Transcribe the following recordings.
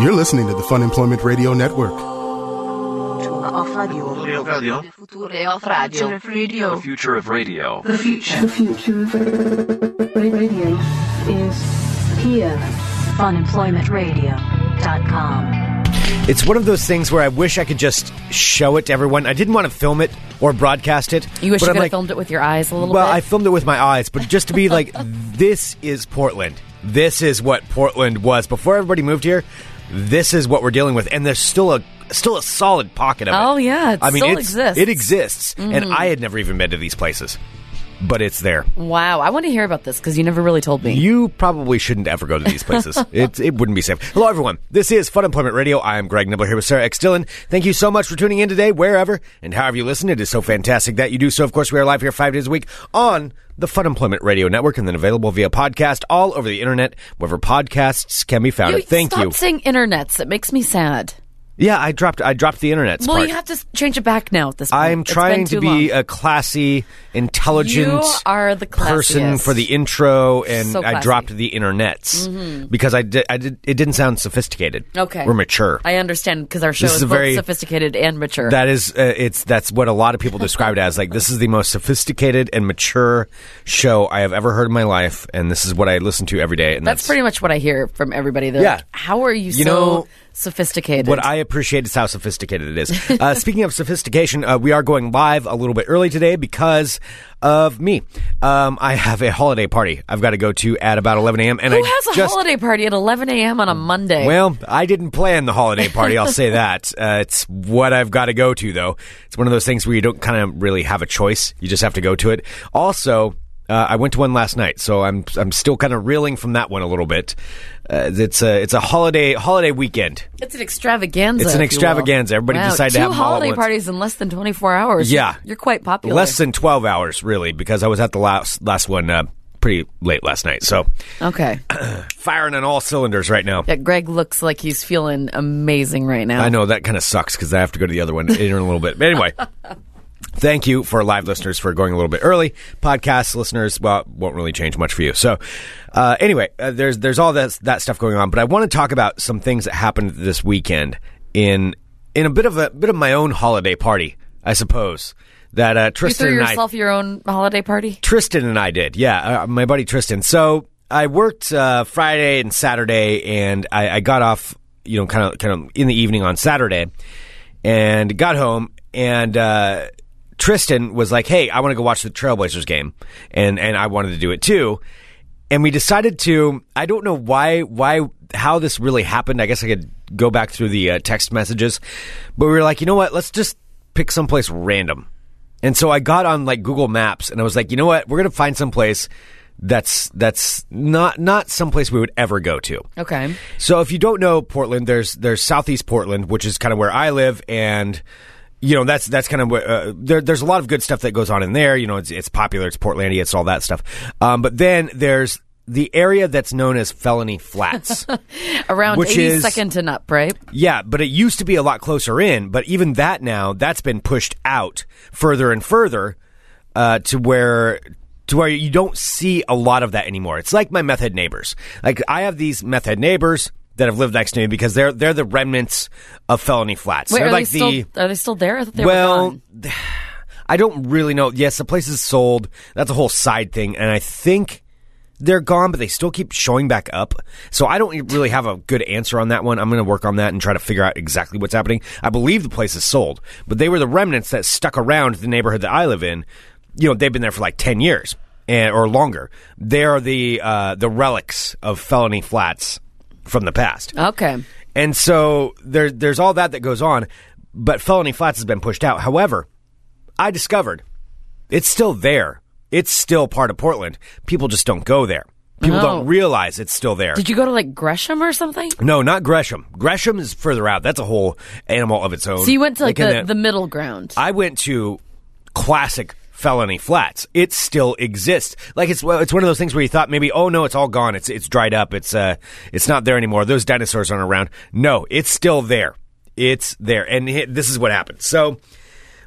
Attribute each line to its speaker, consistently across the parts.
Speaker 1: You're listening to the Fun Employment Radio Network.
Speaker 2: Off radio.
Speaker 3: Radio.
Speaker 2: Future off radio. radio.
Speaker 3: The future of radio.
Speaker 2: The future.
Speaker 4: The future of radio is here.
Speaker 5: funemploymentradio.com.
Speaker 6: It's one of those things where I wish I could just show it to everyone. I didn't want to film it or broadcast it.
Speaker 7: You wish
Speaker 6: but
Speaker 7: you
Speaker 6: I'm
Speaker 7: could have filmed it with your eyes a little
Speaker 6: Well,
Speaker 7: bit.
Speaker 6: I filmed it with my eyes, but just to be like, this is Portland. This is what Portland was before everybody moved here. This is what we're dealing with, and there's still a still a solid pocket of it.
Speaker 7: Oh, yeah, it
Speaker 6: I mean,
Speaker 7: still exists. Mm-hmm.
Speaker 6: It exists, and I had never even been to these places, but it's there.
Speaker 7: wow, I want to hear about this because you never really told me.
Speaker 6: You probably shouldn't ever go to these places. it, it wouldn't be safe. Hello, everyone. This is Fun Employment Radio. I am Greg Nibler here with Sarah X. Dillon. Thank you so much for tuning in today, wherever and however you listen. It is so fantastic that you do so. Of course, we are live here five days a week on the Fun Employment Radio Network and then available via podcast all over the internet, wherever podcasts can be found.
Speaker 7: you
Speaker 6: Thank
Speaker 7: stop
Speaker 6: you.
Speaker 7: saying internets. It makes me sad.
Speaker 6: Yeah, I dropped I dropped the internet
Speaker 7: Well,
Speaker 6: part.
Speaker 7: you have to change it back now at this point.
Speaker 6: I'm trying to be
Speaker 7: long.
Speaker 6: a classy, intelligent
Speaker 7: You are the
Speaker 6: person for the intro, and
Speaker 7: So
Speaker 6: I.
Speaker 7: Mm-hmm.
Speaker 6: dropped the internets because I did, I did. It didn't sound sophisticated.
Speaker 7: Okay.
Speaker 6: we're mature.
Speaker 7: I understand because our show
Speaker 6: This
Speaker 7: is,
Speaker 6: is
Speaker 7: both
Speaker 6: very-
Speaker 7: sophisticated and mature.
Speaker 6: that is, uh, it's that's what a lot of people describe it as. Like this is the most sophisticated and mature show I have ever heard in my life, and this is what I listen to every day. And
Speaker 7: that's,
Speaker 6: that's,
Speaker 7: pretty much what I hear from everybody. They're
Speaker 6: Yeah.
Speaker 7: like, how are you,
Speaker 6: You
Speaker 7: so
Speaker 6: know,
Speaker 7: sophisticated?
Speaker 6: What I appreciate is how sophisticated it is. Uh, speaking of sophistication, uh, we are going live a little bit early today because of me. Um, I have a holiday party I've got to go to at about 11 a.m. And
Speaker 7: Who
Speaker 6: I
Speaker 7: has a
Speaker 6: just,
Speaker 7: holiday party at 11 a.m. on a Monday?
Speaker 6: Well, I didn't plan the holiday party. I'll say that. Uh, it's what I've got to go to, though. It's one of those things where you don't kind of really have a choice. You just have to go to it. Also, uh, I went to one last night, so I'm I'm still kind of reeling from that one a little bit. Uh, it's a it's a holiday holiday weekend.
Speaker 7: it's an extravaganza.
Speaker 6: It's an
Speaker 7: if you will.
Speaker 6: extravaganza. Everybody
Speaker 7: Wow,
Speaker 6: decided to have
Speaker 7: holiday parties in less than 24 hours.
Speaker 6: Yeah.
Speaker 7: You're quite popular.
Speaker 6: Less than twelve hours, really, because I was at the last last one uh, pretty late last night. So
Speaker 7: Okay.
Speaker 6: firing on all cylinders right now.
Speaker 7: Yeah, Greg looks like he's feeling amazing right now.
Speaker 6: I know that kind of sucks because I have to go to the other one in a little bit. But anyway, thank you for live listeners for going a little bit early. Podcast listeners, well, won't really change much for you. So, uh, anyway, uh, there's there's all that that stuff going on. But I want to talk about some things that happened this weekend in in a bit of a bit of my own holiday party, I suppose. That uh,
Speaker 7: You
Speaker 6: Tristan
Speaker 7: threw
Speaker 6: and I
Speaker 7: yourself your own holiday party?
Speaker 6: Tristan and I did. Yeah, uh, my buddy Tristan. So I worked uh, Friday and Saturday, and I, I got off, you know, kind of kind of in the evening on Saturday, and got home, and uh, Tristan was like, "Hey, I want to go watch the Trailblazers game," and and I wanted to do it too. And we decided to. I don't know why why how this really happened. I guess I could go back through the uh, text messages, but we were like, you know what? Let's just pick someplace random. And so I got on like Google Maps and I was like, you know what? We're gonna find some place that's that's not not someplace we would ever go to.
Speaker 7: Okay.
Speaker 6: So if you don't know Portland, there's there's Southeast Portland, which is kind of where I live, and you know that's that's kind of where uh, there, there's a lot of good stuff that goes on in there. You know, it's it's popular, it's Portlandia, it's all that stuff. Um, but then there's the area that's known as Felony Flats.
Speaker 7: Around
Speaker 6: Which is-
Speaker 7: 82nd and up, right?
Speaker 6: Yeah, but it used to be a lot closer in. But even that now, that's been pushed out further and further uh, to where to where you don't see a lot of that anymore. It's like my meth head neighbors. Like I have these meth head neighbors that have lived next to me because they're they're the remnants of felony flats.
Speaker 7: Wait,
Speaker 6: they're
Speaker 7: are,
Speaker 6: like
Speaker 7: they still,
Speaker 6: the
Speaker 7: are they still there? They
Speaker 6: well. I don't really know. Yes, the place is sold. That's a whole side thing, and I think they're gone, but they still keep showing back up. So I don't really have a good answer on that one. I'm going to work on that and try to figure out exactly what's happening. I believe the place is sold, but they were the remnants that stuck around the neighborhood that I live in. You know, they've been there for like ten years and, or longer. They are the uh, the relics of felony flats from the past.
Speaker 7: Okay.
Speaker 6: And so there, there's all that that goes on, but Felony Flats has been pushed out. However, I discovered it's still there. It's still part of Portland. People just don't go there. People
Speaker 7: Oh.
Speaker 6: don't realize it's still there.
Speaker 7: Did you go to like Gresham or something?
Speaker 6: no, not Gresham. Gresham is further out. That's a whole animal of its own.
Speaker 7: So you went to like,
Speaker 6: in
Speaker 7: the, the middle ground.
Speaker 6: I went to classic Felony Flats. It still exists. Like it's it's one of those things where you thought maybe, oh no, it's all gone. It's it's dried up. It's uh, it's not there anymore. Those dinosaurs aren't around. No, it's still there. It's there. And hi- this is what happened. So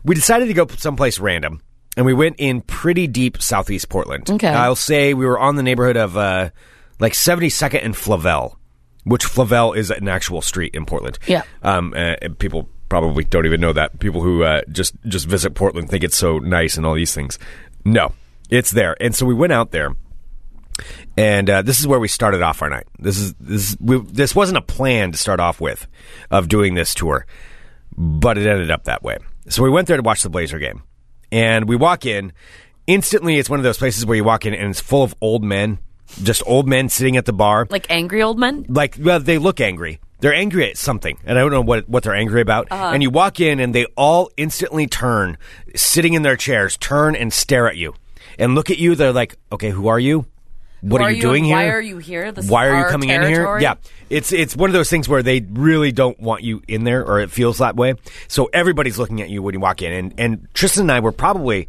Speaker 6: we decided to go someplace random, and we went in pretty deep southeast Portland.
Speaker 7: Okay.
Speaker 6: I'll say we were on the neighborhood of uh, like 72nd and Flavel. which Flavel is an actual street in Portland.
Speaker 7: Yeah.
Speaker 6: Um, uh, people probably don't even know that. People who uh, just just visit Portland think it's so nice and all these things. No, it's there. And so we went out there, and uh, this is where we started off our night. This is this is, we, this wasn't a plan to start off with of doing this tour, but it ended up that way. So we went there to watch the Blazer game, and we walk in. Instantly, it's one of those places where you walk in and it's full of old men, just old men sitting at the bar
Speaker 7: Like angry old men?
Speaker 6: like well, they look angry. They're angry at something, and I don't know what what they're angry about. Uh-huh. And you walk in, and they all instantly turn, sitting in their chairs, turn and stare at you, and look at you. They're like, "Okay, who are you? What are,
Speaker 7: are
Speaker 6: you doing here?
Speaker 7: why are you here? This
Speaker 6: why are you coming in here? Yeah, it's it's one of those things where they really don't want you in there, or it feels that way. So everybody's looking at you when you walk in, and and Tristan and I were probably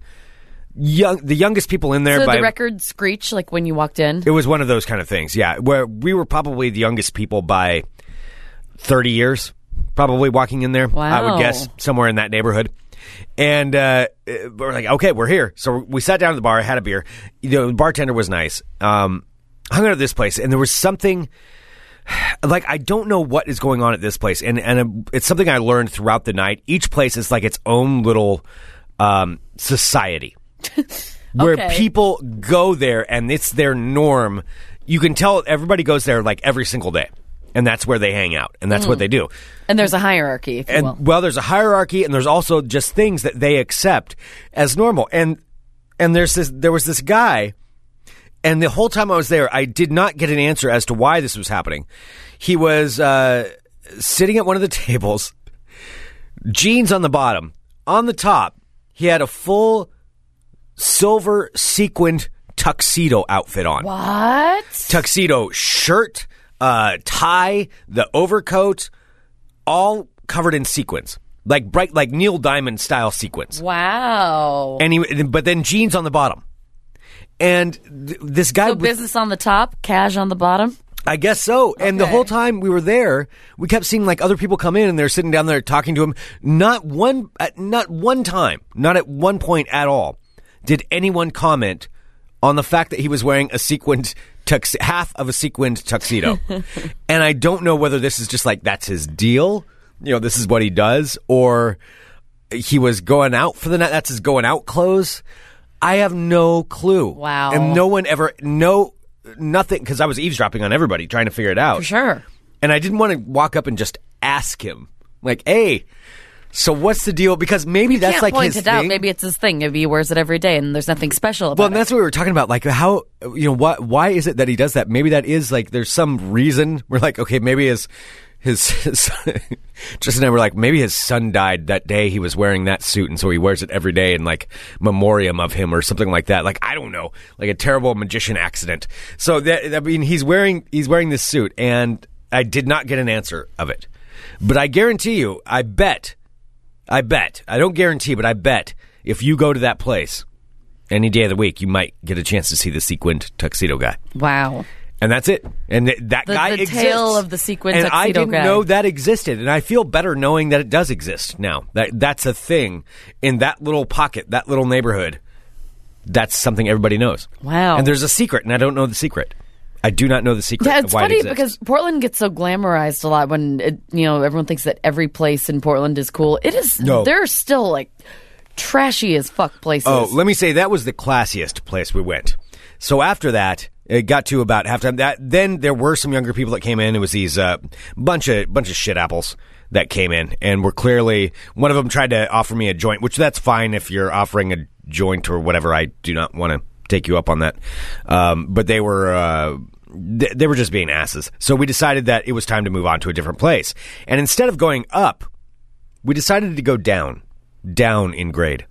Speaker 6: young, the youngest people in there
Speaker 7: So
Speaker 6: by
Speaker 7: the record screech like when you walked in?
Speaker 6: it was one of those kind of things, yeah. Where we were probably the youngest people by thirty years, probably walking in there. I would guess somewhere in that neighborhood. And uh, we're like, okay, we're here. So we sat down at the bar, had a beer. You know, the bartender was nice. Um, hung out at this place, and there was something like I don't know what is going on at this place, and and it's something I learned throughout the night. Each place is like its own little um, society where
Speaker 7: Okay.
Speaker 6: people go there and it's their norm. You can tell everybody goes there like every single day, and that's where they hang out, and that's what they do.
Speaker 7: and there's a hierarchy,
Speaker 6: And
Speaker 7: will.
Speaker 6: well, there's a hierarchy, and there's also just things that they accept as normal. And and there's this, there was this guy, and the whole time I was there, I did not get an answer as to why this was happening. He was uh, sitting at one of the tables, jeans on the bottom, on the top, he had a full silver sequined tuxedo outfit on
Speaker 7: What?
Speaker 6: tuxedo shirt, uh, tie, the overcoat, all covered in sequins, like bright, like Neil Diamond style sequins.
Speaker 7: Wow.
Speaker 6: And he, but then jeans on the bottom. And th- this guy,
Speaker 7: so business on the top, cash on the bottom.
Speaker 6: I guess so. And the
Speaker 7: Okay.
Speaker 6: whole time we were there, we kept seeing like other people come in and they're sitting down there talking to him. Not one, at not one time, not at one point at all, did anyone comment on the fact that he was wearing a sequined tux, half of a sequined tuxedo. and I don't know whether this is just like that's his deal. You know, this is what he does, or he was going out for the night. That's his going out clothes. I have no clue.
Speaker 7: Wow.
Speaker 6: And no one ever, no, nothing, because I was eavesdropping on everybody trying to figure it out.
Speaker 7: For sure.
Speaker 6: And I didn't want to walk up and just ask him, like, hey, so what's the deal? Because maybe that's
Speaker 7: Can't
Speaker 6: like
Speaker 7: point
Speaker 6: his
Speaker 7: it out.
Speaker 6: thing.
Speaker 7: Maybe it's his thing. Maybe he wears it every day, and there's nothing special about
Speaker 6: Well, and
Speaker 7: it.
Speaker 6: that's what we were talking about. Like, how, you know, why, why is it that he does that? Maybe that is like, there's some reason. We're like, okay, maybe his, his, his Tristan and I were like, maybe his son died that day he was wearing that suit, and so he wears it every day in like memoriam of him or something like that. Like, I don't know, like a terrible magician accident. So that, I mean, he's wearing, he's wearing this suit, and I did not get an answer of it. But I guarantee you, I bet, I bet, I don't guarantee, but I bet if you go to that place, any day of the week, you might get a chance to see the sequined tuxedo guy.
Speaker 7: wow.
Speaker 6: And that's it. And th- that
Speaker 7: The-
Speaker 6: guy
Speaker 7: the
Speaker 6: exists.
Speaker 7: tale of the sequined
Speaker 6: and I didn't
Speaker 7: guy.
Speaker 6: know that existed, and I feel better knowing that it does exist now. That that's a thing in that little pocket, that little neighborhood. That's something everybody knows.
Speaker 7: Wow.
Speaker 6: And there's a secret, and I don't know the secret. I do not know the secret.
Speaker 7: Yeah,
Speaker 6: of
Speaker 7: it's funny
Speaker 6: it
Speaker 7: because Portland gets so glamorized a lot when it, you know everyone thinks that every place in Portland is cool. It is.
Speaker 6: No.
Speaker 7: There are still like trashy as fuck places.
Speaker 6: Oh, let me say that was the classiest place we went. So after that, it got to about halftime. That then there were some younger people that came in. It was these uh, bunch of bunch of shit apples that came in, and were clearly one of them tried to offer me a joint, which that's fine if you're offering a joint or whatever. I do not want to take you up on that, um, but they were. Uh, th- they were just being asses. So we decided that it was time to move on to a different place. And instead of going up, we decided to go down, down in grade.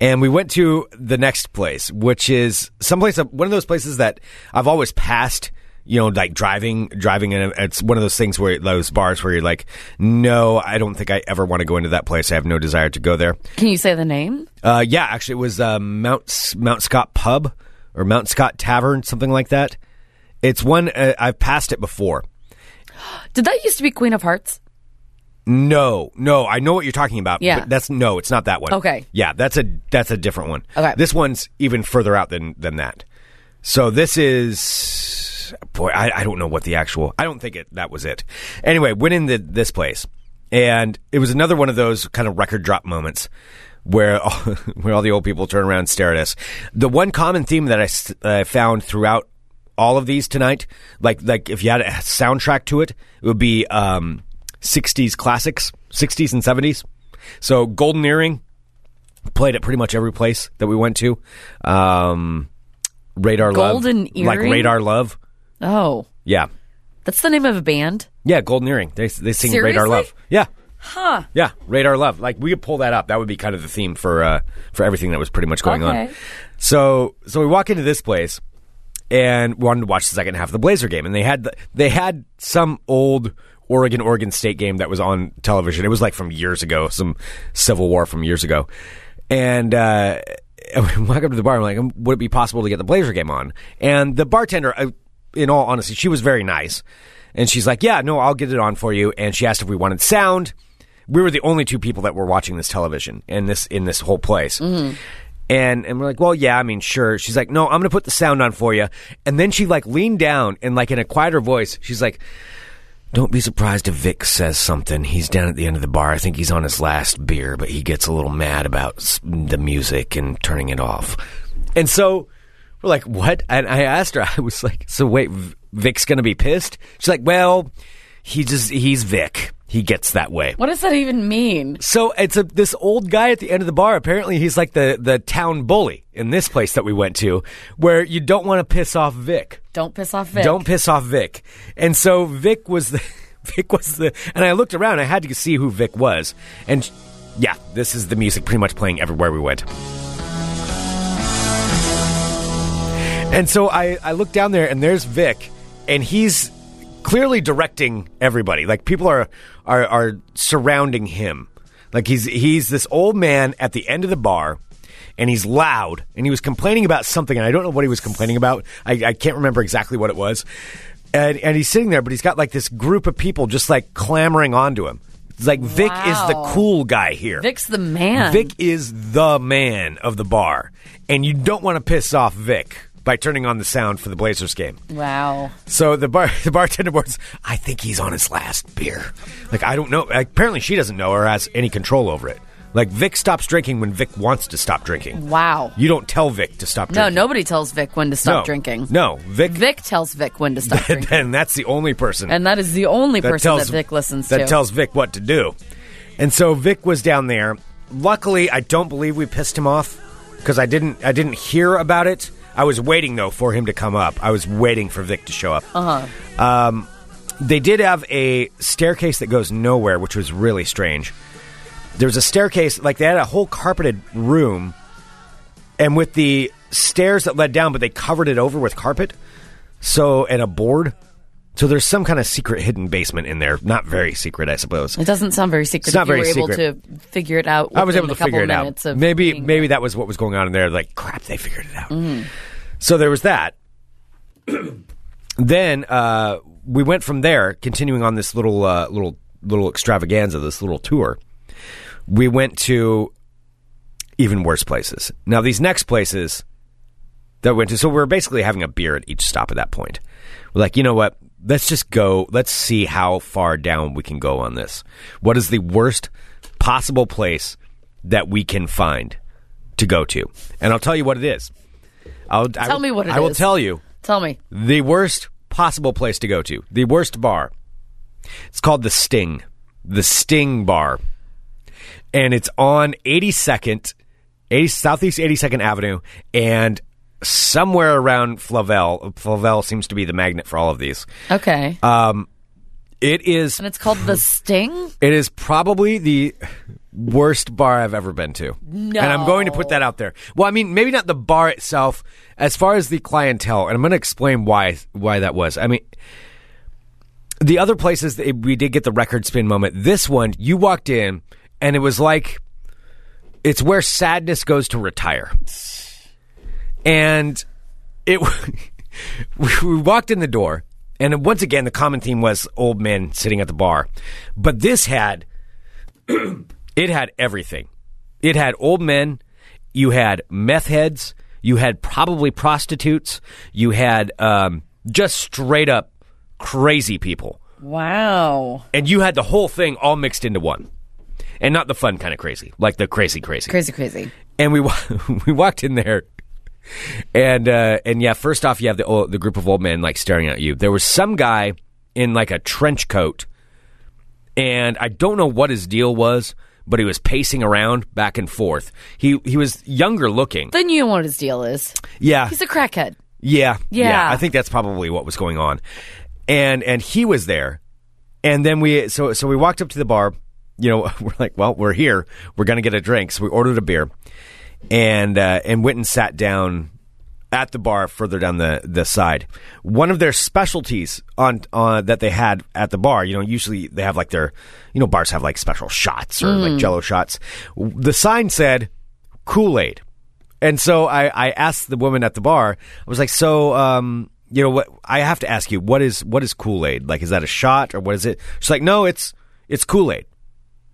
Speaker 6: And we went to the next place, which is someplace, one of those places that I've always passed, you know, like driving, driving in. It's one of those things where those bars where you're like, no, I don't think I ever want to go into that place. I have no desire to go there.
Speaker 7: Can you say the name?
Speaker 6: Uh, yeah, actually, it was uh, Mount Mount Scott Pub or Mount Scott Tavern, something like that. It's one uh, I've passed it before.
Speaker 7: Did that used to be Queen of Hearts?
Speaker 6: No, no, I know what you're talking about.
Speaker 7: Yeah.
Speaker 6: but that's no, it's not that one.
Speaker 7: Okay.
Speaker 6: yeah, that's a that's a different one.
Speaker 7: Okay.
Speaker 6: this one's even further out than than that. So this is boy, I, I don't know what the actual. I don't think it that was it. Anyway, went in the, this place, and it was another one of those kind of record drop moments where all, where all the old people turn around and stare at us. The one common theme that I I found throughout all of these tonight, like like if you had a soundtrack to it, it would be um, '60s classics, '60s and '70s. So Golden Earring played at pretty much every place that we went to. Um, Radar
Speaker 7: Golden
Speaker 6: Love, like Radar Love.
Speaker 7: Oh,
Speaker 6: Yeah,
Speaker 7: that's the name of a band.
Speaker 6: yeah, Golden Earring. They they sing Radar Love. Yeah,
Speaker 7: Huh.
Speaker 6: yeah, Radar Love. Like we could pull that up. That would be kind of the theme for uh, for everything that was pretty much going on. So so we walk into this place and wanted to watch the second half of the Blazer game, and they had the, they had some old Oregon Oregon State game that was on television. It was like from years ago, some Civil War from years ago, and. uh we walk up to the bar. I'm like, would it be possible to get the Blazer game on? And the bartender, uh, in all honesty, she was very nice, and she's like, "Yeah, no, I'll get it on for you." And she asked if we wanted sound. We were the only two people that were watching this television in this in this whole place. Mm-hmm. And and we're like, well, yeah, I mean, sure. She's like, no, I'm gonna put the sound on for you. And then she like leaned down and like in a quieter voice, she's like, don't be surprised if Vick says something. He's down at the end of the bar. I think he's on his last beer, but he gets a little mad about the music and turning it off. And so we're like, what? And I asked her, I was like, so wait, Vick's gonna be pissed? She's like, well, he just he's Vick. He gets that way.
Speaker 7: What does that even mean?
Speaker 6: So it's a this old guy at the end of the bar. Apparently, he's like the the town bully in this place that we went to, where you don't want to piss off Vick.
Speaker 7: Don't piss off Vick.
Speaker 6: Don't piss off Vick. And so Vick was the Vick was the and I looked around. I had to see who Vick was, and yeah, this is the music pretty much playing everywhere we went. And so I, I look down there and there's Vick, and he's clearly directing everybody. Like people are are, are surrounding him. Like he's he's this old man at the end of the bar, and he's loud, and he was complaining about something, and I don't know what he was complaining about. I, I can't remember exactly what it was. And and he's sitting there, but he's got like this group of people just like clamoring onto him. It's like Vick is the cool guy here.
Speaker 7: Vick's the man.
Speaker 6: Vick is the man of the bar, and you don't want to piss off Vick by turning on the sound for the Blazers game.
Speaker 7: Wow.
Speaker 6: So the bar, the bartender was, I think he's on his last beer. Like I don't know. Like, apparently, she doesn't know or has any control over it. Like Vick stops drinking when Vick wants to stop drinking.
Speaker 7: Wow.
Speaker 6: You don't tell Vick to stop drinking.
Speaker 7: No,
Speaker 6: drinking.
Speaker 7: nobody tells Vick when to stop
Speaker 6: No.
Speaker 7: drinking.
Speaker 6: No, Vick.
Speaker 7: Vick tells Vick when to stop drinking.
Speaker 6: then that's the only person
Speaker 7: And that is the only person that Vick listens to
Speaker 6: that
Speaker 7: to.
Speaker 6: tells Vick what to do. And so Vick was down there. Luckily, I don't believe we pissed him off because I didn't. I didn't hear about it. I was waiting though for him to come up. I was waiting for Vick to show up. Uh huh. Um, they did have a staircase that goes nowhere, which was really strange. There was a staircase, like they had a whole carpeted room, and with the stairs that led down, but they covered it over with carpet. So and a board. So there's some kind of secret hidden basement in there. Not very secret, I suppose.
Speaker 7: it doesn't sound very secret.
Speaker 6: It's not
Speaker 7: if you
Speaker 6: very
Speaker 7: were able
Speaker 6: secret.
Speaker 7: to figure it out.
Speaker 6: I was able
Speaker 7: a
Speaker 6: to
Speaker 7: couple
Speaker 6: figure it out. Maybe maybe
Speaker 7: there.
Speaker 6: that was what was going on in there. Like crap, they figured it out.
Speaker 7: Mm-hmm.
Speaker 6: So there was that. then uh, we went from there, continuing on this little uh, little little extravaganza, this little tour. We went to even worse places. Now these next places that we went to, so we're basically having a beer at each stop at that point. We're like, you know what? Let's just go. Let's see how far down we can go on this. What is the worst possible place that we can find to go to? And I'll tell you what it is. I'll I
Speaker 7: Tell
Speaker 6: will-
Speaker 7: me what it
Speaker 6: I will tell you
Speaker 7: Tell me.
Speaker 6: the worst possible place to go to, the worst bar. It's called the Sting, the Sting Bar, and it's on 82nd, 80, Southeast 82nd Avenue, and somewhere around Flavel. Flavel seems to be the magnet for all of these.
Speaker 7: Okay.
Speaker 6: Uh, It is.
Speaker 7: and it's called the Sting.
Speaker 6: It is probably the worst bar I've ever been to. No. And I'm going to put that out there. Well, I mean, maybe not the bar itself, as far as the clientele, and I'm going to explain why why that was. I mean, the other places that we did get the record spin moment. This one, you walked in, and it was like it's where sadness goes to retire. And it we walked in the door, and once again, the common theme was old men sitting at the bar. But this had it had everything. It had old men. You had meth heads. You had probably prostitutes. You had um, just straight up crazy people.
Speaker 7: Wow.
Speaker 6: And you had the whole thing all mixed into one. And not the fun kind of crazy, like the crazy crazy.
Speaker 7: Crazy, crazy.
Speaker 6: And we we walked in there and uh, and yeah, first off, you have the old, the group of old men like staring at you. There was some guy in like a trench coat, and I don't know what his deal was, but he was pacing around back and forth. He he was younger looking.
Speaker 7: Then you know what his deal is.
Speaker 6: Yeah,
Speaker 7: He's a crackhead.
Speaker 6: yeah,
Speaker 7: Yeah.
Speaker 6: I think that's probably what was going on, and and he was there, and then we so so we walked up to the bar. You know, we're like, well, we're here. We're gonna get a drink, so we ordered a beer, and uh, and went and sat down at the bar further down the the side. One of their specialties on on that they had at the bar, you know, usually they have like their, you know, bars have like special shots or like Jello shots. The sign said Kool Aid. And so I, I asked the woman at the bar, I was like, so, um, you know what? I have to ask you, what is what is Kool Aid? Like, is that a shot or what is it? She's like, no, it's it's Kool Aid.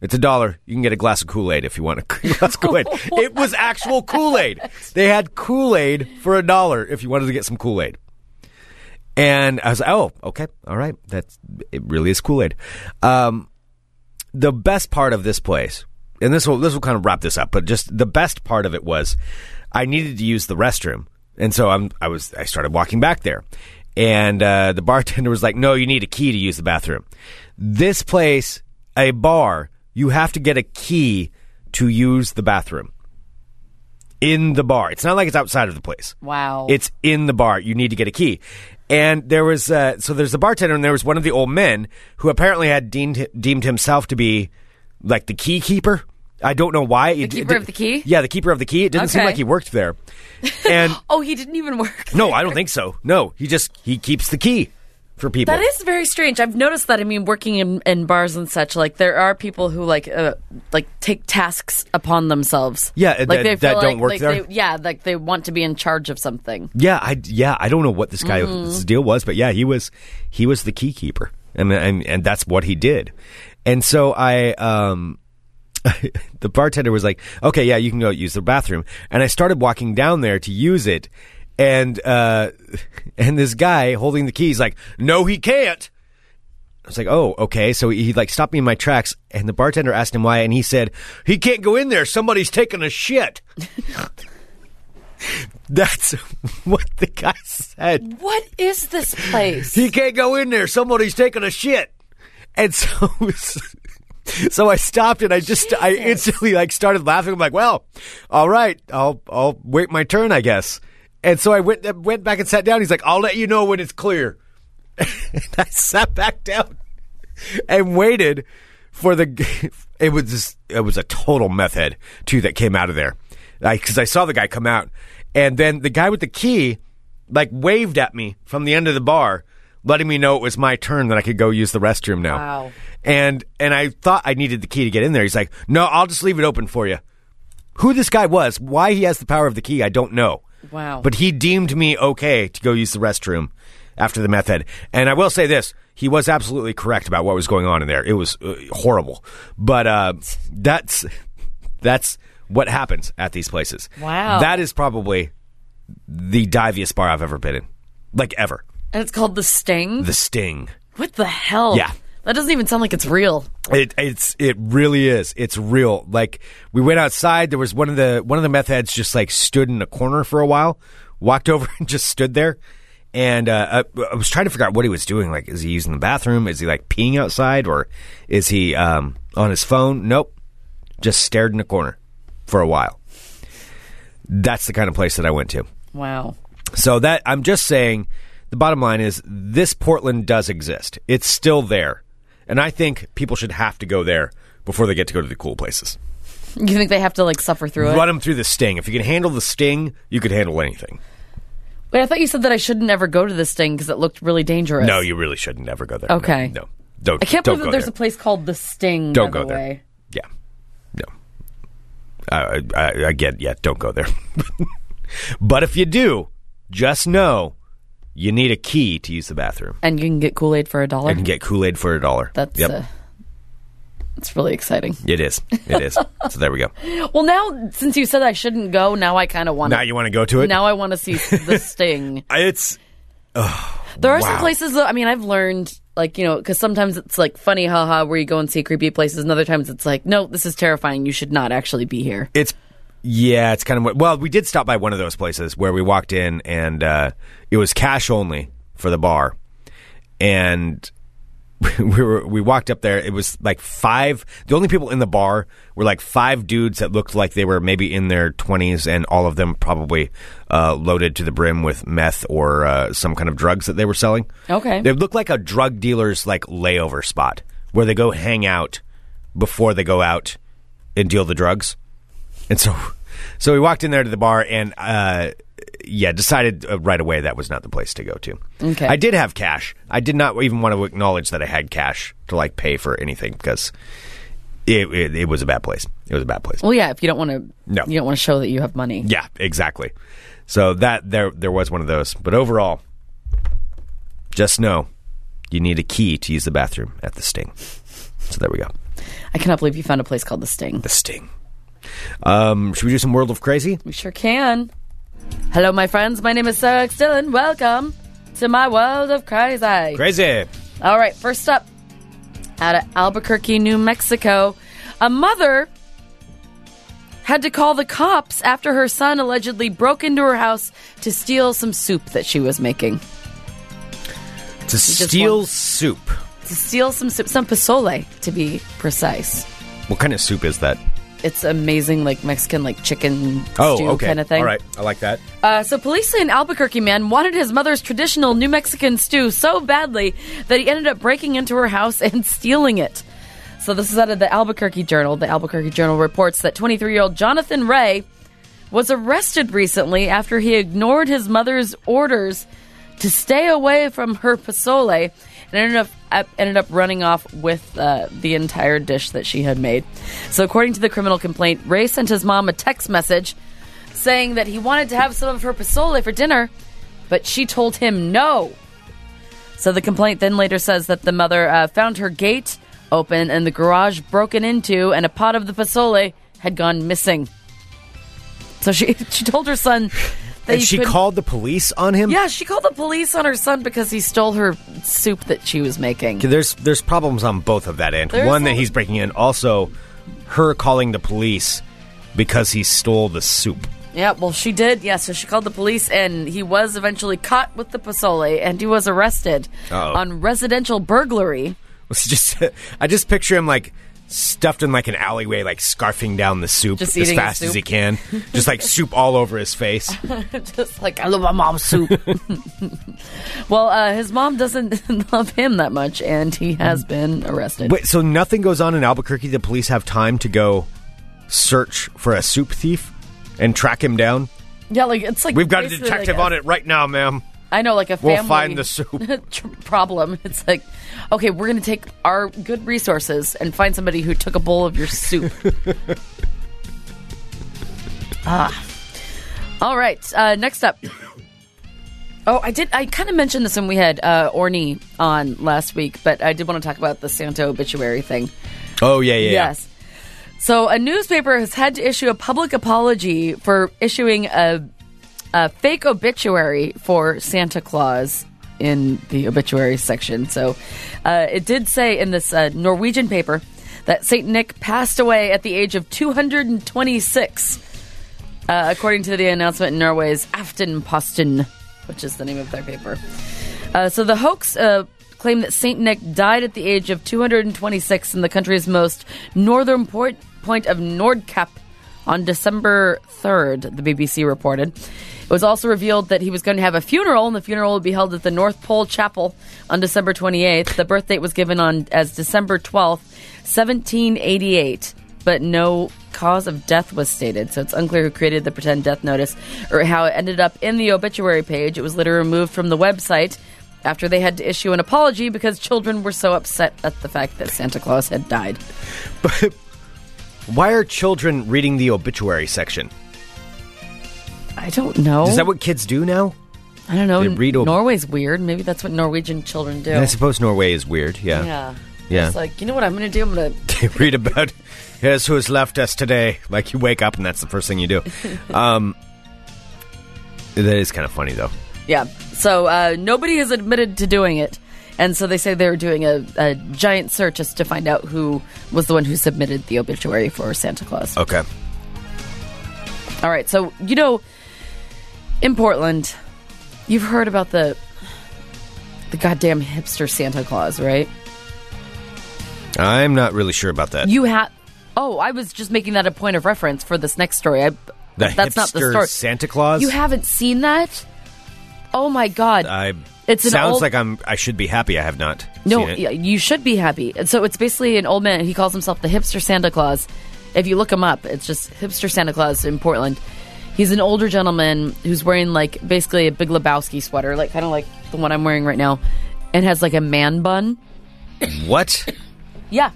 Speaker 6: It's a dollar. You can get a glass of Kool Aid if you want a glass of Kool Aid. it was actual Kool Aid. They had Kool Aid for a dollar if you wanted to get some Kool Aid. And I was like, oh, okay, all right. That's it. Really is Kool Aid. Um, the best part of this place, and this will this will kind of wrap this up, but just the best part of it was, I needed to use the restroom, and so I'm I was I started walking back there, and uh, the bartender was like, "No, you need a key to use the bathroom." This place, a bar, you have to get a key to use the bathroom in the bar. It's not like it's outside of the place.
Speaker 7: Wow.
Speaker 6: It's in the bar. You need to get a key. And there was uh, so there's the bartender and there was one of the old men who apparently had deemed deemed himself to be like the key keeper. I don't know why. The
Speaker 7: keeper of the key?
Speaker 6: Yeah, the keeper of the key. It didn't seem like he worked there. And
Speaker 7: oh, he didn't even work.
Speaker 6: no, I don't think so. No, he just he keeps the key for people.
Speaker 7: That is very strange. I've noticed that. I mean, working in, in bars and such, like there are people who like uh, like take tasks upon themselves.
Speaker 6: Yeah,
Speaker 7: like
Speaker 6: that-
Speaker 7: they
Speaker 6: that
Speaker 7: feel
Speaker 6: don't work
Speaker 7: like
Speaker 6: there?
Speaker 7: They, yeah, like they want to be in charge of something.
Speaker 6: Yeah, I yeah, I don't know what this guy's
Speaker 7: Mm-hmm.
Speaker 6: deal was, but yeah, he was he was the key keeper, and and and that's what he did. And so I um the bartender was like, "Okay, yeah, you can go use the bathroom." And I started walking down there to use it, and uh and this guy holding the keys like, "No, he can't." I was like, "Oh, okay." So he, he like stopped me in my tracks, and the bartender asked him why, and he said, "He can't go in there. Somebody's taking a shit." That's what the guy said.
Speaker 7: What is this place?
Speaker 6: He can't go in there. Somebody's taking a shit. And so, so I stopped and I just, I instantly like started laughing. I'm like, well, all right, I'll, I'll wait my turn, I guess. And so I went, went back and sat down. He's like, I'll let you know when it's clear. and I sat back down and waited for the. It was just, it was a total meth head too that came out of there, because I saw the guy come out, and then the guy with the key like waved at me from the end of the bar, letting me know it was my turn that I could go use the restroom now.
Speaker 7: Wow.
Speaker 6: And and I thought I needed the key to get in there. He's like, "No, I'll just leave it open for you." Who this guy was, why he has the power of the key, I don't know.
Speaker 7: Wow.
Speaker 6: But he deemed me okay to go use the restroom after the meth head. And I will say this, he was absolutely correct about what was going on in there. It was uh, horrible. But uh, that's that's what happens at these places.
Speaker 7: Wow.
Speaker 6: That is probably the diviest bar I've ever been in. Like ever.
Speaker 7: and it's called the Sting.
Speaker 6: The Sting.
Speaker 7: what the hell?
Speaker 6: Yeah.
Speaker 7: That doesn't even sound like it's real.
Speaker 6: It it's it really is. It's real. Like we went outside. There was one of the one of the meth heads just like stood in a corner for a while. Walked over and just stood there. And uh, I, I was trying to figure out what he was doing. Like, is he using the bathroom? Is he like peeing outside, or is he um, on his phone? Nope. Just stared in a corner for a while. That's the kind of place that I went to.
Speaker 7: Wow.
Speaker 6: So that I'm just saying, the bottom line is this Portland does exist. It's still there, and I think people should have to go there before they get to go to the cool places.
Speaker 7: You think they have to like suffer through it?
Speaker 6: Run them through the sting. If you can handle the sting, you could handle anything.
Speaker 7: Wait, I thought you said that I shouldn't ever go to this Sting because it looked really dangerous.
Speaker 6: No, you really shouldn't ever go there.
Speaker 7: Okay.
Speaker 6: No, don't.
Speaker 7: I can't
Speaker 6: don't
Speaker 7: believe that there's
Speaker 6: there.
Speaker 7: a place called the Sting.
Speaker 6: Don't go
Speaker 7: the
Speaker 6: there.
Speaker 7: Way.
Speaker 6: Yeah, no. I, I, I get. Yeah, don't go there. but if you do, just know you need a key to use the bathroom.
Speaker 7: And you can get Kool Aid for a dollar.
Speaker 6: You can get Kool Aid for a dollar.
Speaker 7: That's
Speaker 6: yep.
Speaker 7: uh, it's really exciting.
Speaker 6: It is. It is. so there we go.
Speaker 7: Well, now since you said I shouldn't go, now I kind of want. To.
Speaker 6: Now you want to go to it?
Speaker 7: Now I want to see the Sting.
Speaker 6: It's
Speaker 7: There are some places though. I mean, I've learned like you know because sometimes it's like funny, haha, where you go and see creepy places, and other times it's like, no, this is terrifying. You should not actually be here.
Speaker 6: It's yeah, it's kind of what- well. We did stop by one of those places where we walked in and uh, it was cash only for the bar, and we were we walked up there. It was like five. The only people in the bar were like five dudes that looked like they were maybe in their twenties, and all of them probably uh, loaded to the brim with meth or uh, some kind of drugs that they were selling.
Speaker 7: Okay.
Speaker 6: they looked like a drug dealer's like layover spot where they go hang out before they go out and deal the drugs. And so, so we walked in there to the bar and, uh, yeah, decided uh, right away that was not the place to go to.
Speaker 7: Okay.
Speaker 6: I did have cash. I did not even want to acknowledge that I had cash to like pay for anything because it, it, it was a bad place. It was a bad place.
Speaker 7: Well, yeah, if you don't want to,
Speaker 6: No.
Speaker 7: you don't want to show that you have money.
Speaker 6: Yeah, exactly. So that there there was one of those. But overall, just know you need a key to use the bathroom at the Sting. So there we go.
Speaker 7: I cannot believe you found a place called the Sting.
Speaker 6: The Sting. Um, should we do some World of Crazy?
Speaker 7: We sure can. Hello, my friends. My name is Sarah X. Dillon. Welcome to my world of crazy.
Speaker 6: Crazy.
Speaker 7: All right, first up, out of Albuquerque, New Mexico, a mother had to call the cops after her son allegedly broke into her house to steal some soup that she was making.
Speaker 6: To steal soup.
Speaker 7: To steal some soup, some pozole to be precise.
Speaker 6: What kind of soup is that?
Speaker 7: It's amazing, like Mexican, like chicken
Speaker 6: Oh,
Speaker 7: stew
Speaker 6: okay.
Speaker 7: kind of thing.
Speaker 6: All right. I like that.
Speaker 7: Uh, so police say an Albuquerque man wanted his mother's traditional New Mexican stew so badly that he ended up breaking into her house and stealing it. So this is out of the Albuquerque Journal. The Albuquerque Journal reports that 23-year-old Jonathan Ray was arrested recently after he ignored his mother's orders to stay away from her pozole and ended up ended up running off with uh, the entire dish that she had made. So according to the criminal complaint, Ray sent his mom a text message saying that he wanted to have some of her pozole for dinner, but she told him no. So the complaint then later says that the mother uh, found her gate open and the garage broken into, and a pot of the pozole had gone missing. So she she told her son
Speaker 6: And she
Speaker 7: couldn't-
Speaker 6: called the police on him?
Speaker 7: Yeah, she called the police on her son because he stole her soup that she was making.
Speaker 6: There's there's problems on both of that end.
Speaker 7: There's
Speaker 6: One that
Speaker 7: a-
Speaker 6: he's breaking in, also her calling the police because he stole the soup.
Speaker 7: Yeah, well, she did. Yeah, so she called the police, and he was eventually caught with the pozole, and he was arrested
Speaker 6: Uh-oh.
Speaker 7: on residential burglary.
Speaker 6: It's just I just picture him like stuffed in like an alleyway, like scarfing down the soup
Speaker 7: Just
Speaker 6: as
Speaker 7: eating
Speaker 6: fast
Speaker 7: soup.
Speaker 6: as he can, just like soup all over his face.
Speaker 7: Just like I love my mom's soup. well, uh, his mom doesn't love him that much, and he has been arrested.
Speaker 6: Wait, so nothing goes on in Albuquerque? The police have time to go search for a soup thief and track him down?
Speaker 7: Yeah, like it's like
Speaker 6: We've got a
Speaker 7: basically
Speaker 6: detective
Speaker 7: like a-
Speaker 6: on it right now, ma'am.
Speaker 7: I know, like a family
Speaker 6: We'll find the soup.
Speaker 7: problem. It's like, okay, we're going to take our good resources and find somebody who took a bowl of your soup. ah. All right. Uh, next up. Oh, I did. I kind of mentioned this when we had uh, Orny on last week, but I did want to talk about the Santa obituary thing.
Speaker 6: Oh yeah, yeah.
Speaker 7: Yes. So a newspaper has had to issue a public apology for issuing a, a fake obituary for Santa Claus in the obituary section. So uh, it did say in this uh, Norwegian paper that Saint Nick passed away at the age of 226, uh, according to the announcement in Norway's Aftenposten, which is the name of their paper. Uh, so the hoax uh, claimed that Saint Nick died at the age of 226 in the country's most northern point, point of Nordkapp on December 3rd, the BBC reported. It was also revealed that he was going to have a funeral, and the funeral would be held at the North Pole Chapel on December 28th. The birth date was given on as December 12th, 1788, but no cause of death was stated, so it's unclear who created the pretend death notice or how it ended up in the obituary page. It was later removed from the website after they had to issue an apology because children were so upset at the fact that Santa Claus had died.
Speaker 6: But why are children reading the obituary section?
Speaker 7: I don't know.
Speaker 6: Is that what kids do now?
Speaker 7: I don't know.
Speaker 6: they read ob-
Speaker 7: Norway's weird. Maybe that's what Norwegian children do.
Speaker 6: I suppose Norway is weird. Yeah.
Speaker 7: yeah.
Speaker 6: Yeah.
Speaker 7: It's like, you know what I'm going to do? I'm going to
Speaker 6: read about here's who has left us today. Like you wake up and that's the first thing you do. Um, that is kind of funny though.
Speaker 7: Yeah. So uh, nobody has admitted to doing it. And so they say they're doing a, a giant search just to find out who was the one who submitted the obituary for Santa Claus.
Speaker 6: Okay.
Speaker 7: All right. So, you know, in Portland, you've heard about the the goddamn hipster Santa Claus, right?
Speaker 6: I'm not really sure about that.
Speaker 7: You have. Oh, I was just making that a point of reference for this next story. I,
Speaker 6: the
Speaker 7: that's not the story.
Speaker 6: Santa Claus.
Speaker 7: You haven't seen that? Oh my god!
Speaker 6: I.
Speaker 7: It's an
Speaker 6: sounds
Speaker 7: old-
Speaker 6: like I'm. I should be happy. I have not.
Speaker 7: No,
Speaker 6: seen it.
Speaker 7: you should be happy. And so it's basically an old man. He calls himself the hipster Santa Claus. If you look him up, it's just hipster Santa Claus in Portland. He's an older gentleman who's wearing like basically a Big Lebowski sweater, like kind of like the one I'm wearing right now, and has like a man bun.
Speaker 6: What?
Speaker 7: Yeah.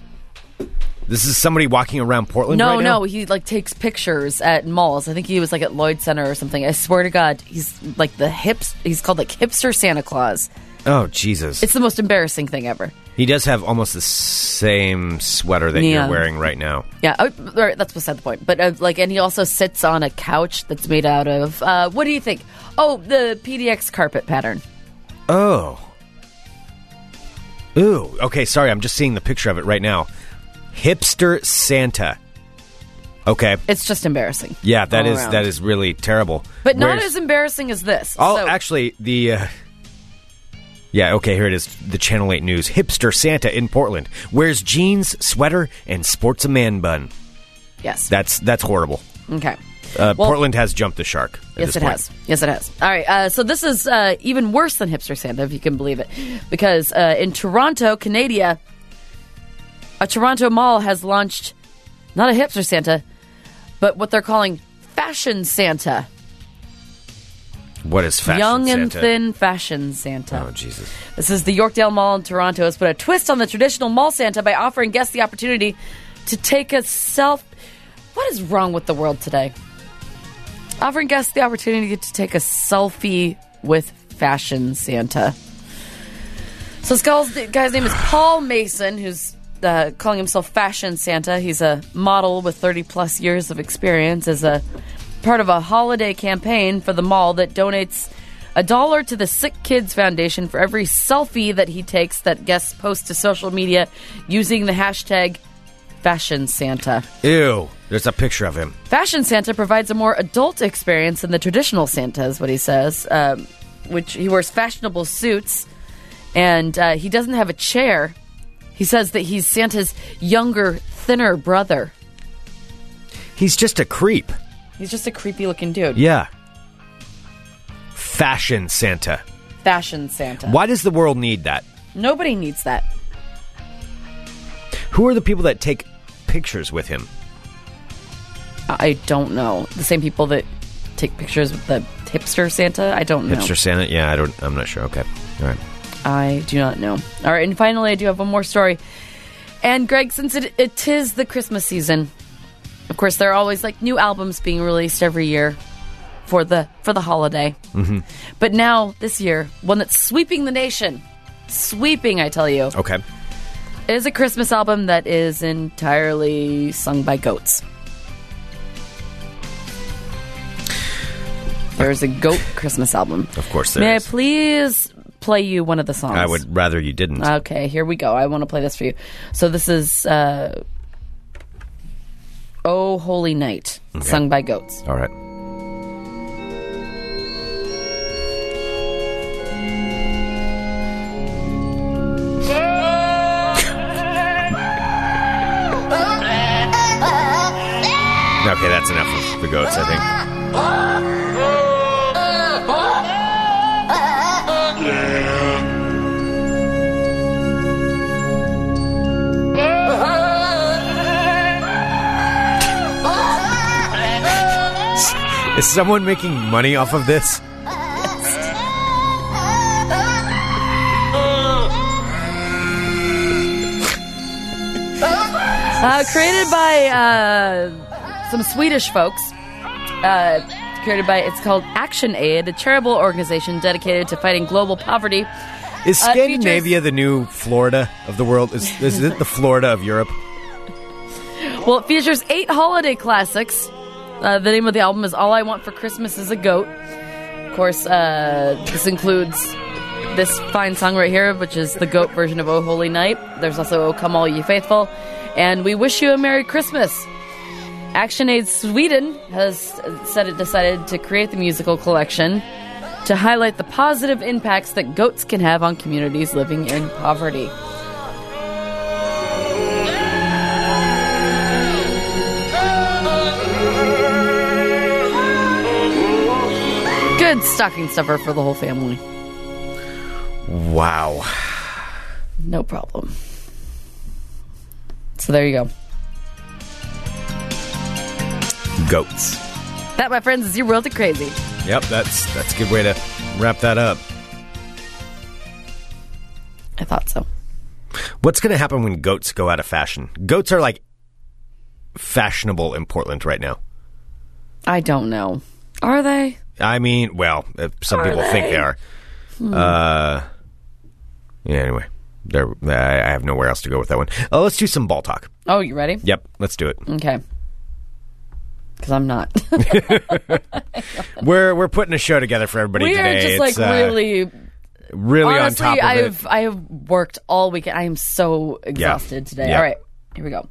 Speaker 6: This is somebody walking around Portland.
Speaker 7: No,
Speaker 6: right now?
Speaker 7: no, he like takes pictures at malls. I think he was like at Lloyd Center or something. I swear to God, he's like the hips. He's called like hipster Santa Claus.
Speaker 6: Oh Jesus!
Speaker 7: It's the most embarrassing thing ever.
Speaker 6: he does have almost the same sweater that
Speaker 7: Yeah.
Speaker 6: you're wearing right now.
Speaker 7: Yeah, oh, right, that's beside the point. But uh, like, and he also sits on a couch that's made out of. Uh, what do you think? Oh, the PDX carpet pattern.
Speaker 6: Oh. Ooh. Okay. Sorry, I'm just seeing the picture of it right now. Hipster Santa. Okay.
Speaker 7: It's just embarrassing.
Speaker 6: Yeah, that is
Speaker 7: around.
Speaker 6: that is really terrible.
Speaker 7: But not as embarrassing as this.
Speaker 6: Oh,
Speaker 7: So-
Speaker 6: actually, the. Uh, yeah, okay, here it is. The Channel 8 News. Hipster Santa in Portland wears jeans, sweater, and sports a man bun.
Speaker 7: yes.
Speaker 6: That's that's horrible.
Speaker 7: okay.
Speaker 6: Uh,
Speaker 7: Well-
Speaker 6: Portland has jumped the shark.
Speaker 7: Yes, it
Speaker 6: point.
Speaker 7: has. Yes, it has. All right. Uh, so this is uh, even worse than hipster Santa, if you can believe it, because uh, in Toronto, Canada, a Toronto mall has launched not a hipster Santa, but what they're calling fashion Santa,
Speaker 6: What is fashion
Speaker 7: young and thin fashion Santa.
Speaker 6: Oh, Jesus.
Speaker 7: This is the Yorkdale Mall in Toronto has put a twist on the traditional mall Santa by offering guests the opportunity to take a self. What is wrong with the world today? Offering guests the opportunity to take a selfie with fashion Santa. So this guy's, guy's name is Paul Mason, who's uh, calling himself Fashion Santa. He's a model with 30 plus years of experience as a part of a holiday campaign for the mall that donates a dollar to the Sick Kids Foundation for every selfie that he takes that guests post to social media using the hashtag Fashion Santa.
Speaker 6: Ew. There's a picture of him.
Speaker 7: Fashion Santa provides a more adult experience than the traditional Santa, is what he says. Um, which he wears fashionable suits, and uh, he doesn't have a chair. He says that he's Santa's younger, thinner brother.
Speaker 6: He's just a creep.
Speaker 7: He's just a creepy looking dude.
Speaker 6: Yeah. Fashion Santa.
Speaker 7: Fashion Santa.
Speaker 6: Why does the world need that?
Speaker 7: Nobody needs that.
Speaker 6: Who are the people that take pictures with him?
Speaker 7: I don't know. The same people that take pictures with the hipster Santa? I don't know.
Speaker 6: Hipster Santa? Yeah, I don't. I'm not sure. Okay, all right.
Speaker 7: I do not know. All right, and finally, I do have one more story. And Greg, since it, it is the Christmas season, of course, there are always like new albums being released every year for the for the holiday. Mm-hmm. But now this year, one that's sweeping the nation, sweeping, I tell you,
Speaker 6: Okay.
Speaker 7: is a Christmas album that is entirely sung by goats. There's a goat Christmas album.
Speaker 6: Of course there
Speaker 7: May
Speaker 6: is.
Speaker 7: I please play you one of the songs?
Speaker 6: I would rather you didn't.
Speaker 7: Okay, here we go. I want to play this for you. So this is uh, "Oh Holy Night," sung by goats.
Speaker 6: all right. Okay, that's enough of the goats, I think. Is someone making money off of this?
Speaker 7: Uh, created by uh, some Swedish folks. Uh, created by it's called Action Aid, a charitable organization dedicated to fighting global poverty.
Speaker 6: Is
Speaker 7: Uh,
Speaker 6: Scandinavia the new Florida of the world? Is, is it the Florida of Europe?
Speaker 7: Well, it features eight holiday classics. Uh, the name of the album is All I Want for Christmas is a Goat. Of course, uh, this includes this fine song right here, which is the goat version of Oh Holy Night. There's also Oh Come All Ye Faithful. And we wish you a Merry Christmas. ActionAid Sweden has said it decided to create the musical collection to highlight the positive impacts that goats can have on communities living in poverty. Good stocking stuffer for the whole family.
Speaker 6: Wow.
Speaker 7: No problem. So there you go.
Speaker 6: Goats.
Speaker 7: That, my friends, is your world to crazy.
Speaker 6: Yep, that's that's a good way to wrap that up.
Speaker 7: I thought so.
Speaker 6: What's going to happen when goats go out of fashion? Goats are like fashionable in Portland right now.
Speaker 7: I don't know. Are they?
Speaker 6: I mean, well, uh, some
Speaker 7: Are
Speaker 6: people think
Speaker 7: they?
Speaker 6: they are. Uh, yeah. Anyway, there. I have nowhere else to go with that one. Oh, let's do some ball talk.
Speaker 7: Oh, you ready?
Speaker 6: Yep, let's do it.
Speaker 7: Okay. Because I'm not.
Speaker 6: We're we're putting a show together for everybody
Speaker 7: we
Speaker 6: today.
Speaker 7: are just
Speaker 6: It's,
Speaker 7: like
Speaker 6: uh,
Speaker 7: really.
Speaker 6: really
Speaker 7: honestly,
Speaker 6: on top of
Speaker 7: I've
Speaker 6: it.
Speaker 7: I have worked all weekend. I am so exhausted today.
Speaker 6: Yeah.
Speaker 7: All right, here we go.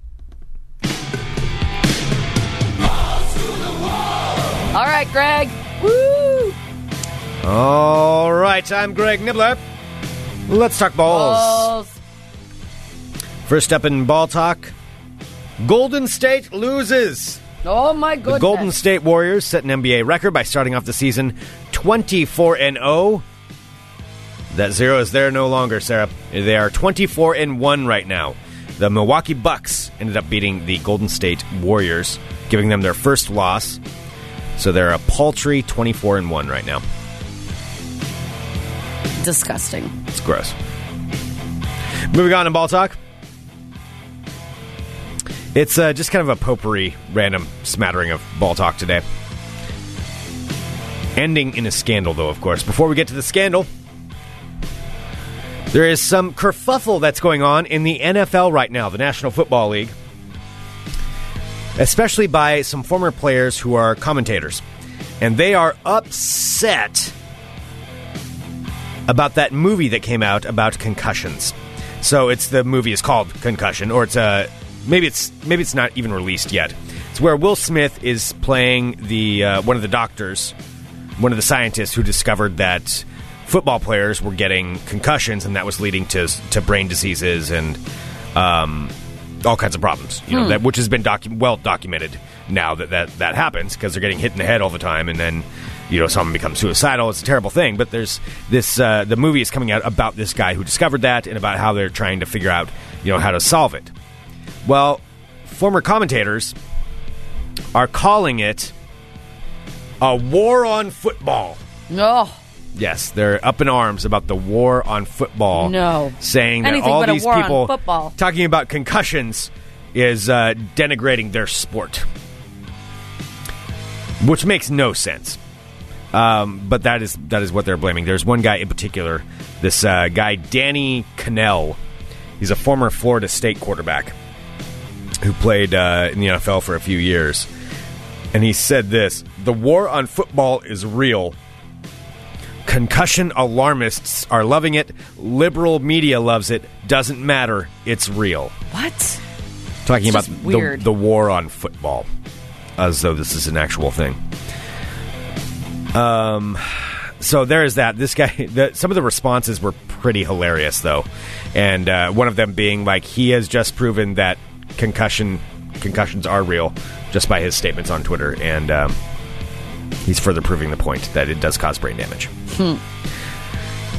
Speaker 7: All right, Greg. Woo!
Speaker 6: All right, I'm Greg Nibler. Let's talk balls.
Speaker 7: Balls.
Speaker 6: First up in ball talk, Golden State loses.
Speaker 7: Oh my goodness.
Speaker 6: The Golden State Warriors set an NBA record by starting off the season 24 and 0. That zero is there no longer, Sarah. They are 24 and 1 right now. The Milwaukee Bucks ended up beating the Golden State Warriors, giving them their first loss. So they're a paltry 24 and 1 right now.
Speaker 7: Disgusting.
Speaker 6: It's gross. Moving on to ball talk. It's uh, just kind of a potpourri, random smattering of ball talk today. Ending in a scandal, though, of course. Before we get to the scandal, there is some kerfuffle that's going on in the NFL right now, the National Football League, especially by some former players who are commentators. And they are upset about that movie that came out about concussions. So it's the movie is called Concussion, or it's uh, maybe it's maybe it's not even released yet. It's where Will Smith is playing the uh, one of the doctors, one of the scientists who discovered that football players were getting concussions, and that was leading to to brain diseases and um, all kinds of problems. You know that which has been docu- well documented now that that that happens because they're getting hit in the head all the time, and then you know someone becomes suicidal. It's a terrible thing. But there's this uh, the movie is coming out about this guy who discovered that and about how they're trying to figure out you know how to solve it. Well, former commentators are calling it a war on football.
Speaker 7: Oh,
Speaker 6: Yes, they're up in arms about the war on football.
Speaker 7: No.
Speaker 6: saying that all
Speaker 7: but a
Speaker 6: these
Speaker 7: war on
Speaker 6: people
Speaker 7: football.
Speaker 6: talking about concussions is uh, denigrating their sport, which makes no sense. Um, but that is that is what they're blaming. There's one guy in particular, this uh, guy Danny Kanell. He's a former Florida State quarterback who played uh, in the NFL for a few years, and he said this: "The war on football is real." Concussion alarmists are loving it. Liberal media loves it. Doesn't matter. It's real.
Speaker 7: what?
Speaker 6: Talking
Speaker 7: It's
Speaker 6: about the, the war on football, as though this is an actual thing. Um, so there is that. This guy. The, some of the responses were pretty hilarious, though, and uh, one of them being like he has just proven that concussion concussions are real just by his statements on Twitter, and um, he's further proving the point that it does cause brain damage.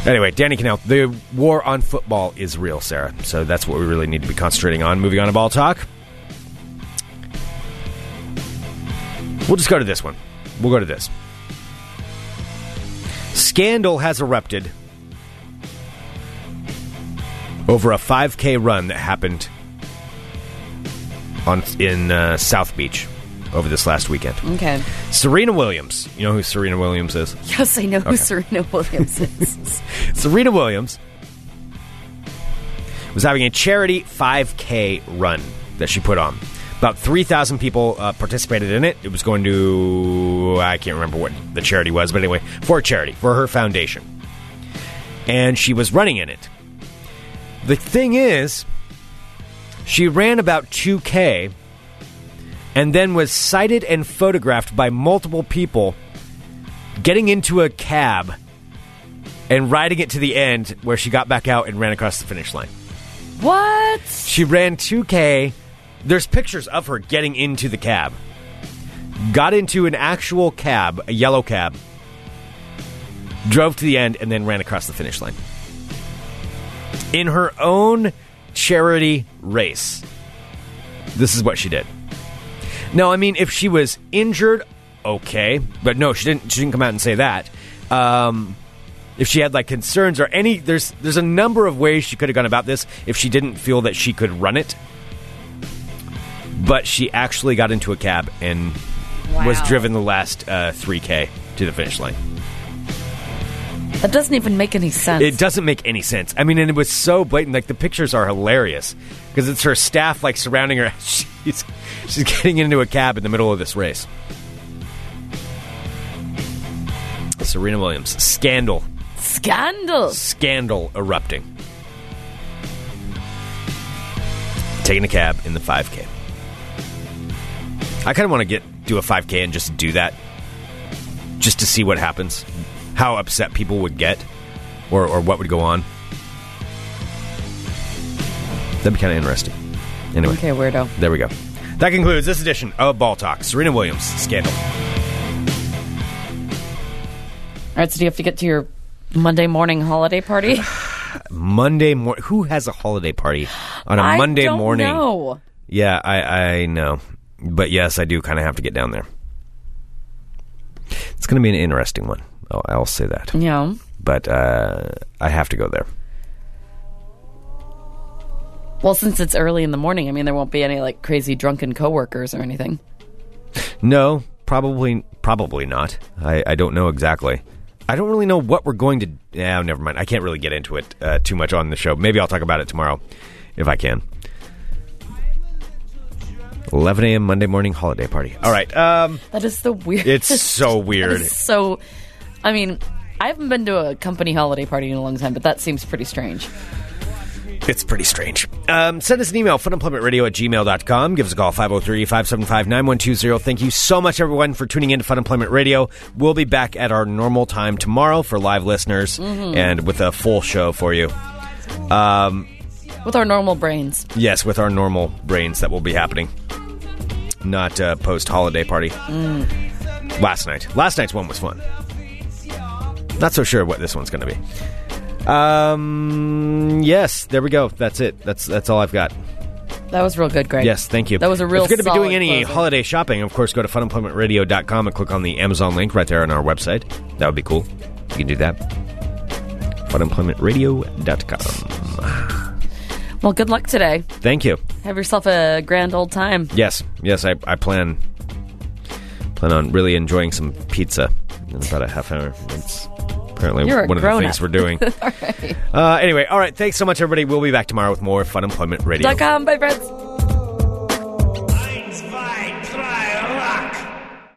Speaker 6: Anyway, Danny Kanell, the war on football is real, Sarah. So that's what we really need to be concentrating on. Moving on to ball talk. We'll just go to this one. We'll go to this. Scandal has erupted over a 5K run that happened on in uh, South Beach over this last weekend.
Speaker 7: Okay.
Speaker 6: Serena Williams, you know who Serena Williams is?
Speaker 7: Yes, I know who Serena Williams is.
Speaker 6: Serena Williams was having a charity 5K run that she put on. About 3,000 people uh, participated in it. It was going to, I can't remember what the charity was, but anyway, for a charity, for her foundation. And she was running in it. The thing is, she ran about 2K and then was sighted and photographed by multiple people getting into a cab and riding it to the end where she got back out and ran across the finish line.
Speaker 7: What?
Speaker 6: She ran 2K. There's pictures of her getting into the cab. Got into an actual cab, a yellow cab, drove to the end, and then ran across the finish line. In her own charity race. This is what she did. No, I mean, if she was injured, okay, but no, she didn't. She didn't come out and say that. Um, if she had like concerns or any, there's there's a number of ways she could have gone about this if she didn't feel that she could run it. But she actually got into a cab and was driven the last uh, 3K to the finish line.
Speaker 7: That doesn't even make any sense.
Speaker 6: It doesn't make any sense. I mean, and it was so blatant. Like the pictures are hilarious because it's her staff like surrounding her. She's she's getting into a cab in the middle of this race. Serena Williams scandal,
Speaker 7: Scandal.
Speaker 6: scandal erupting. Taking a cab in the 5K. I kind of want to get do a 5K and just do that, just to see what happens, how upset people would get, or or what would go on. That'd be kind of interesting. Anyway,
Speaker 7: Okay, weirdo.
Speaker 6: there we go. That concludes this edition of Ball Talk. Serena Williams scandal.
Speaker 7: All right, so do you have to get to your Monday morning holiday party?
Speaker 6: Monday morning. Who has a holiday party on a
Speaker 7: I
Speaker 6: Monday
Speaker 7: don't
Speaker 6: morning?
Speaker 7: know.
Speaker 6: Yeah, I, I know. But yes, I do kind of have to get down there. It's going to be an interesting one. Oh, I'll say that.
Speaker 7: Yeah.
Speaker 6: But uh, I have to go there.
Speaker 7: Well, since it's early in the morning, I mean, there won't be any like crazy drunken coworkers or anything.
Speaker 6: No, probably probably not. I, I don't know exactly. I don't really know what we're going to. Yeah, never mind. I can't really get into it uh, too much on the show. Maybe I'll talk about it tomorrow if I can. 11 a.m. Monday morning holiday party. All right. Um,
Speaker 7: That is the weird.
Speaker 6: it's so weird.
Speaker 7: so. I mean, I haven't been to a company holiday party in a long time, but that seems pretty strange.
Speaker 6: It's pretty strange. Um, send us an email, funemploymentradio at gmail.com. Give us a call, 503-575-9120. Thank you so much, everyone, for tuning in to Fun Employment Radio. We'll be back at our normal time tomorrow for live listeners and with a full show for you. Um,
Speaker 7: With our normal brains.
Speaker 6: yes, with our normal brains that will be happening. Not uh, post-holiday party. Last night. Last night's one was fun. Not so sure what this one's going to be. Um, yes, there we go. That's it. That's that's all I've got.
Speaker 7: That was real good, Greg.
Speaker 6: Yes, thank you.
Speaker 7: That was a real
Speaker 6: If you're going to be doing any
Speaker 7: closer.
Speaker 6: holiday shopping, of course, go to funemploymentradio.com and click on the Amazon link right there on our website. That would be cool. You can do that. Funemploymentradio.com.
Speaker 7: Well, good luck today.
Speaker 6: Thank you.
Speaker 7: Have yourself a grand old time.
Speaker 6: Yes, yes, I, I plan plan on really enjoying some pizza in about a half hour. That's apparently
Speaker 7: You're
Speaker 6: one of the things we're doing.
Speaker 7: all right.
Speaker 6: uh, anyway, all right. Thanks so much, everybody. We'll be back tomorrow with more Fun Employment Radio.
Speaker 7: Com. Bye, friends.